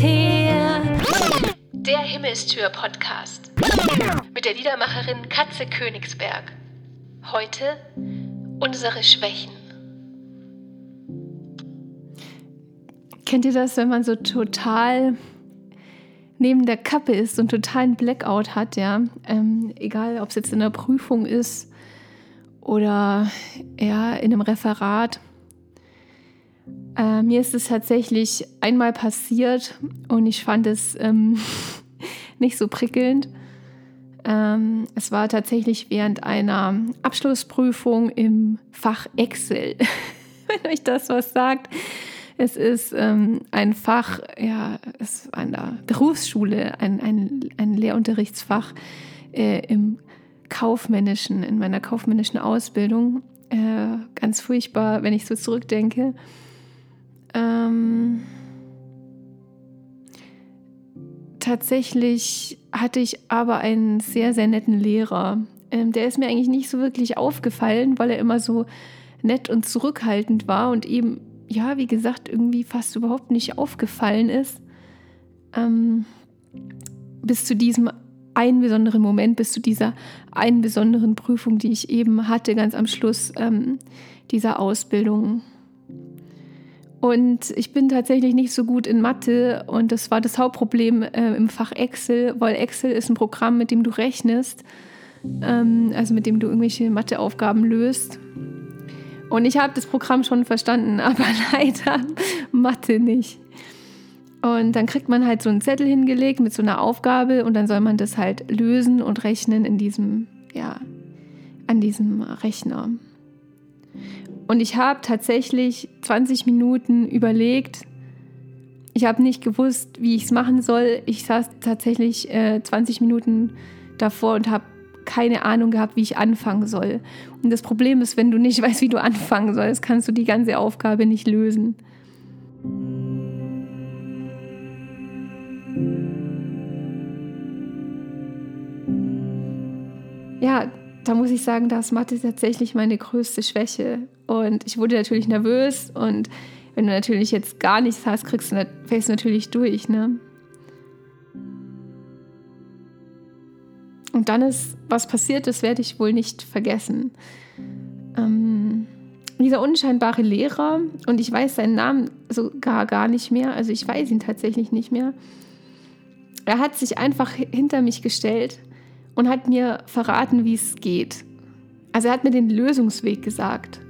her. Der Himmelstür-Podcast mit der Liedermacherin Katze Königsberg. Heute unsere Schwächen. Kennt ihr das, wenn man so total neben der Kappe ist und totalen Blackout hat, ja? Ähm, egal, ob es jetzt in der Prüfung ist oder ja, in einem Referat. Äh, mir ist es tatsächlich einmal passiert und ich fand es ähm, nicht so prickelnd. Ähm, es war tatsächlich während einer Abschlussprüfung im Fach Excel, wenn euch das was sagt. Es ist ähm, ein Fach, ja, es ist an der Berufsschule, ein, ein, ein Lehrunterrichtsfach äh, im kaufmännischen, in meiner kaufmännischen Ausbildung. Äh, ganz furchtbar, wenn ich so zurückdenke. Ähm, tatsächlich hatte ich aber einen sehr, sehr netten Lehrer. Ähm, der ist mir eigentlich nicht so wirklich aufgefallen, weil er immer so nett und zurückhaltend war und eben ja, wie gesagt, irgendwie fast überhaupt nicht aufgefallen ist. Ähm, bis zu diesem einen besonderen Moment, bis zu dieser einen besonderen Prüfung, die ich eben hatte, ganz am Schluss ähm, dieser Ausbildung. Und ich bin tatsächlich nicht so gut in Mathe und das war das Hauptproblem äh, im Fach Excel, weil Excel ist ein Programm, mit dem du rechnest, ähm, also mit dem du irgendwelche Matheaufgaben löst. Und ich habe das Programm schon verstanden, aber leider Mathe nicht. Und dann kriegt man halt so einen Zettel hingelegt mit so einer Aufgabe und dann soll man das halt lösen und rechnen in diesem, ja, an diesem Rechner. Und ich habe tatsächlich 20 Minuten überlegt. Ich habe nicht gewusst, wie ich es machen soll. Ich saß tatsächlich äh, 20 Minuten davor und habe keine Ahnung gehabt, wie ich anfangen soll. Und das Problem ist, wenn du nicht weißt, wie du anfangen sollst, kannst du die ganze Aufgabe nicht lösen. Ja, da muss ich sagen, da ist Mathe tatsächlich meine größte Schwäche. Und ich wurde natürlich nervös und wenn du natürlich jetzt gar nichts hast, kriegst du, fällst du natürlich durch, ne? Und dann ist was passiert, das werde ich wohl nicht vergessen. Ähm, dieser unscheinbare Lehrer, und ich weiß seinen Namen sogar gar nicht mehr, also ich weiß ihn tatsächlich nicht mehr, er hat sich einfach hinter mich gestellt und hat mir verraten, wie es geht. Also er hat mir den Lösungsweg gesagt.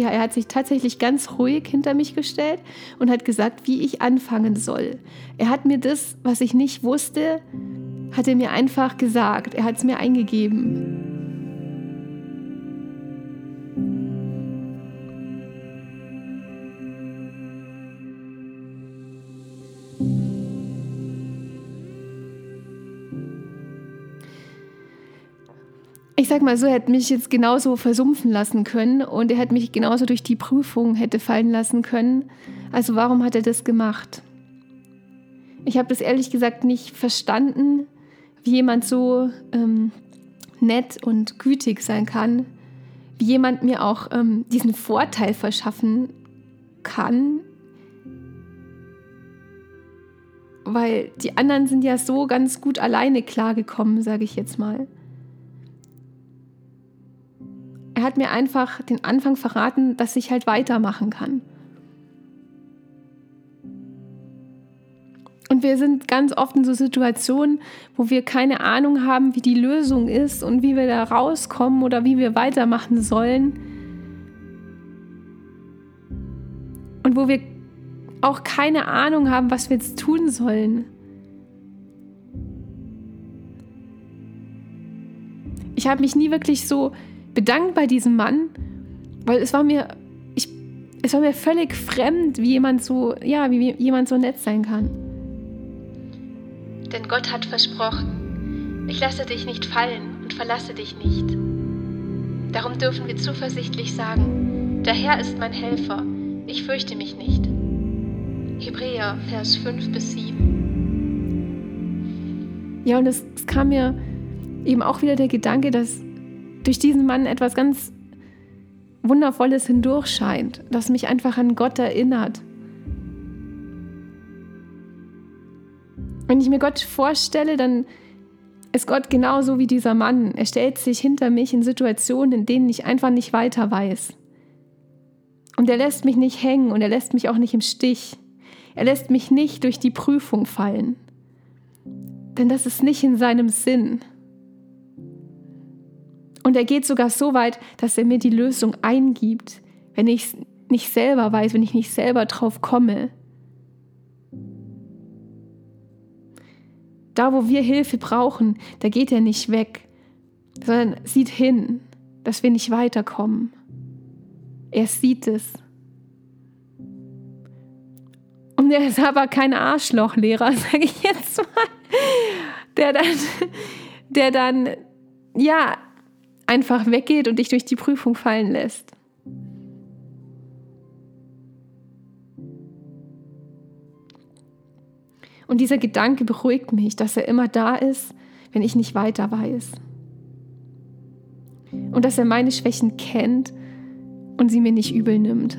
Ja, er hat sich tatsächlich ganz ruhig hinter mich gestellt und hat gesagt, wie ich anfangen soll. Er hat mir das, was ich nicht wusste, hat er mir einfach gesagt. Er hat es mir eingegeben. Ich sag mal so, er hätte mich jetzt genauso versumpfen lassen können und er hätte mich genauso durch die Prüfung hätte fallen lassen können. Also warum hat er das gemacht? Ich habe das ehrlich gesagt nicht verstanden wie jemand so ähm, nett und gütig sein kann, wie jemand mir auch ähm, diesen Vorteil verschaffen kann, weil die anderen sind ja so ganz gut alleine klargekommen, sage ich jetzt mal. Er hat mir einfach den Anfang verraten, dass ich halt weitermachen kann. Und wir sind ganz oft in so Situationen, wo wir keine Ahnung haben, wie die Lösung ist und wie wir da rauskommen oder wie wir weitermachen sollen. Und wo wir auch keine Ahnung haben, was wir jetzt tun sollen. Ich habe mich nie wirklich so bedankt bei diesem Mann, weil es war mir, ich, es war mir völlig fremd, wie jemand so, ja, wie jemand so nett sein kann. Denn Gott hat versprochen, ich lasse dich nicht fallen und verlasse dich nicht. Darum dürfen wir zuversichtlich sagen, der Herr ist mein Helfer, ich fürchte mich nicht. Hebräer, Vers 5 bis 7. Ja, und es, es kam mir eben auch wieder der Gedanke, dass durch diesen Mann etwas ganz Wundervolles hindurch scheint, das mich einfach an Gott erinnert. Wenn ich mir Gott vorstelle, dann ist Gott genauso wie dieser Mann. Er stellt sich hinter mich in Situationen, in denen ich einfach nicht weiter weiß. Und er lässt mich nicht hängen und er lässt mich auch nicht im Stich. Er lässt mich nicht durch die Prüfung fallen. Denn das ist nicht in seinem Sinn. Und er geht sogar so weit, dass er mir die Lösung eingibt, wenn ich es nicht selber weiß, wenn ich nicht selber drauf komme. Da, wo wir Hilfe brauchen, da geht er nicht weg, sondern sieht hin, dass wir nicht weiterkommen. Er sieht es. Und er ist aber kein Arschlochlehrer, sage ich jetzt mal, der dann, der dann, ja, einfach weggeht und dich durch die Prüfung fallen lässt. Und dieser Gedanke beruhigt mich, dass er immer da ist, wenn ich nicht weiter weiß. Und dass er meine Schwächen kennt und sie mir nicht übel nimmt.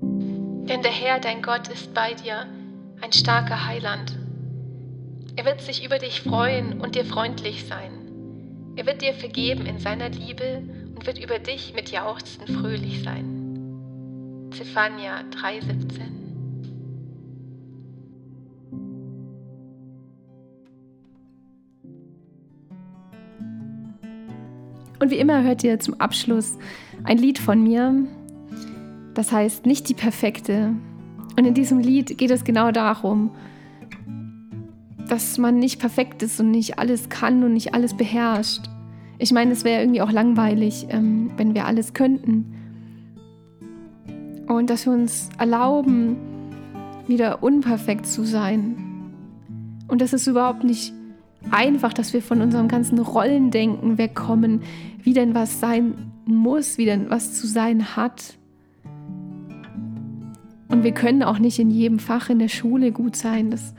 Denn der Herr, dein Gott, ist bei dir, ein starker Heiland. Er wird sich über dich freuen und dir freundlich sein. Er wird dir vergeben in seiner Liebe und wird über dich mit Jauchzen fröhlich sein. Zephania 3,17 Und wie immer hört ihr zum Abschluss ein Lied von mir. Das heißt nicht die perfekte. Und in diesem Lied geht es genau darum, dass man nicht perfekt ist und nicht alles kann und nicht alles beherrscht. Ich meine, es wäre irgendwie auch langweilig, ähm, wenn wir alles könnten. Und dass wir uns erlauben, wieder unperfekt zu sein. Und das ist überhaupt nicht einfach, dass wir von unserem ganzen Rollendenken wegkommen, wie denn was sein muss, wie denn was zu sein hat. Und wir können auch nicht in jedem Fach in der Schule gut sein. Das,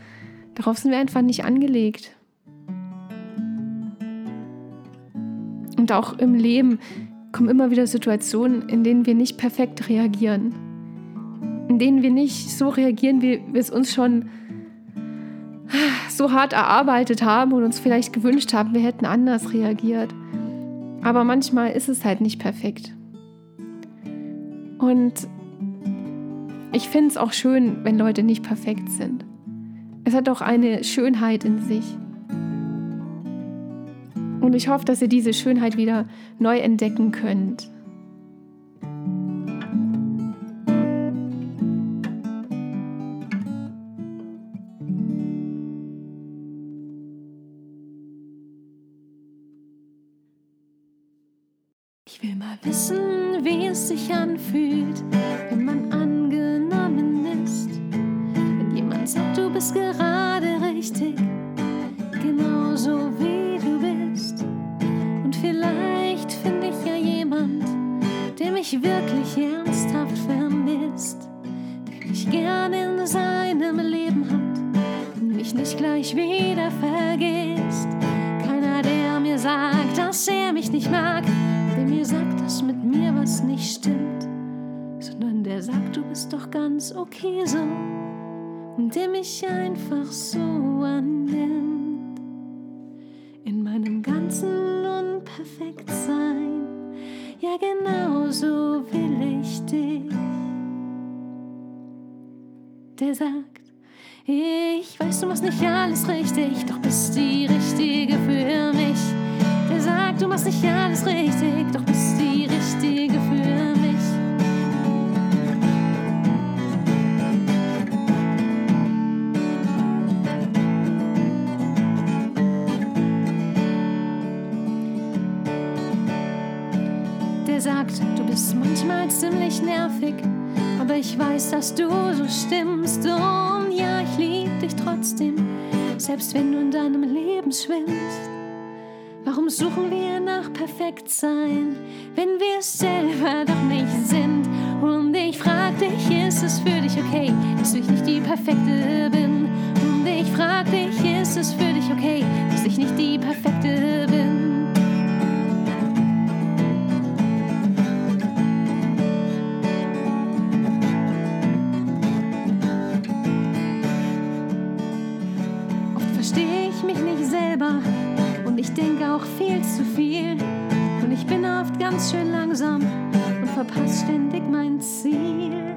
darauf sind wir einfach nicht angelegt. Und auch im Leben kommen immer wieder Situationen, in denen wir nicht perfekt reagieren. In denen wir nicht so reagieren, wie wir es uns schon so hart erarbeitet haben und uns vielleicht gewünscht haben, wir hätten anders reagiert. Aber manchmal ist es halt nicht perfekt. Und ich finde es auch schön, wenn Leute nicht perfekt sind. Es hat auch eine Schönheit in sich. Und ich hoffe, dass ihr diese Schönheit wieder neu entdecken könnt. wissen, wie es sich anfühlt, bist gerade richtig, genauso wie du bist. Und vielleicht finde ich ja jemand, der mich wirklich ernsthaft vermisst, der mich gern in seinem Leben hat und mich nicht gleich wieder vergisst. Keiner, der mir sagt, dass er mich nicht mag der mir sagt, dass mit mir was nicht stimmt, sondern der sagt, du bist doch ganz okay so der mich einfach so annimmt. In meinem ganzen Unperfektsein, ja genau so will ich dich. Der sagt, ich weiß, du machst nicht alles richtig, doch bist die Richtige für mich der sagt, du machst nicht alles richtig, doch bist die Richtige für mich. Der sagt, du bist manchmal ziemlich nervig, aber ich weiß, dass du so stimmst und ja, ich lieb dich trotzdem, selbst wenn du in deinem Leben schwimmst. Warum suchen wir nach Perfektsein, wenn wir es selber doch nicht sind? Und ich frag dich, ist es für dich okay, dass ich nicht die Perfekte bin? Und ich frag dich, ist es für dich okay, auch viel zu viel. Und ich bin oft ganz schön langsam und verpasse ständig mein Ziel.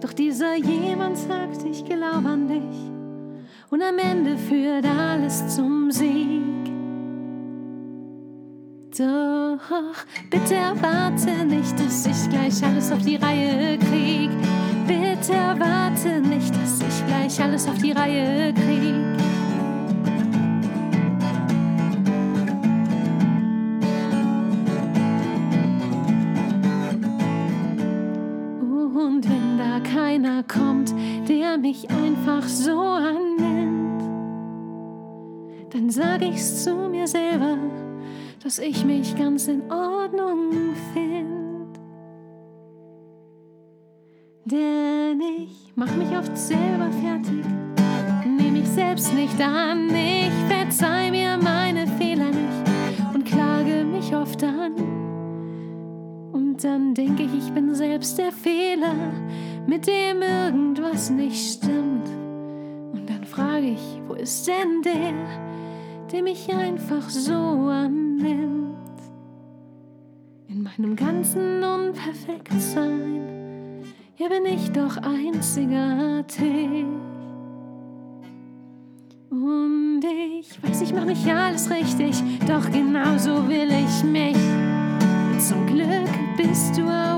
Doch dieser jemand sagt, ich glaube an dich. Und am Ende führt alles zum Sieg. Doch bitte erwarte nicht, dass ich gleich alles auf die Reihe krieg. Bitte erwarte nicht, dass ich gleich alles auf die Reihe krieg. Dann sag ich's zu mir selber dass ich mich ganz in Ordnung finde. Denn ich mach mich oft selber fertig, nehm mich selbst nicht an, ich verzeih mir meine Fehler nicht und klage mich oft an. Und dann denke ich, ich bin selbst der Fehler, mit dem irgendwas nicht stimmt. Und dann frage ich, wo ist denn der, der mich einfach so an nimmt. In meinem ganzen Unperfektsein, hier bin ich doch einzigartig. Und ich weiß, ich mach nicht alles richtig, doch genauso will ich mich. Zum Glück bist du auch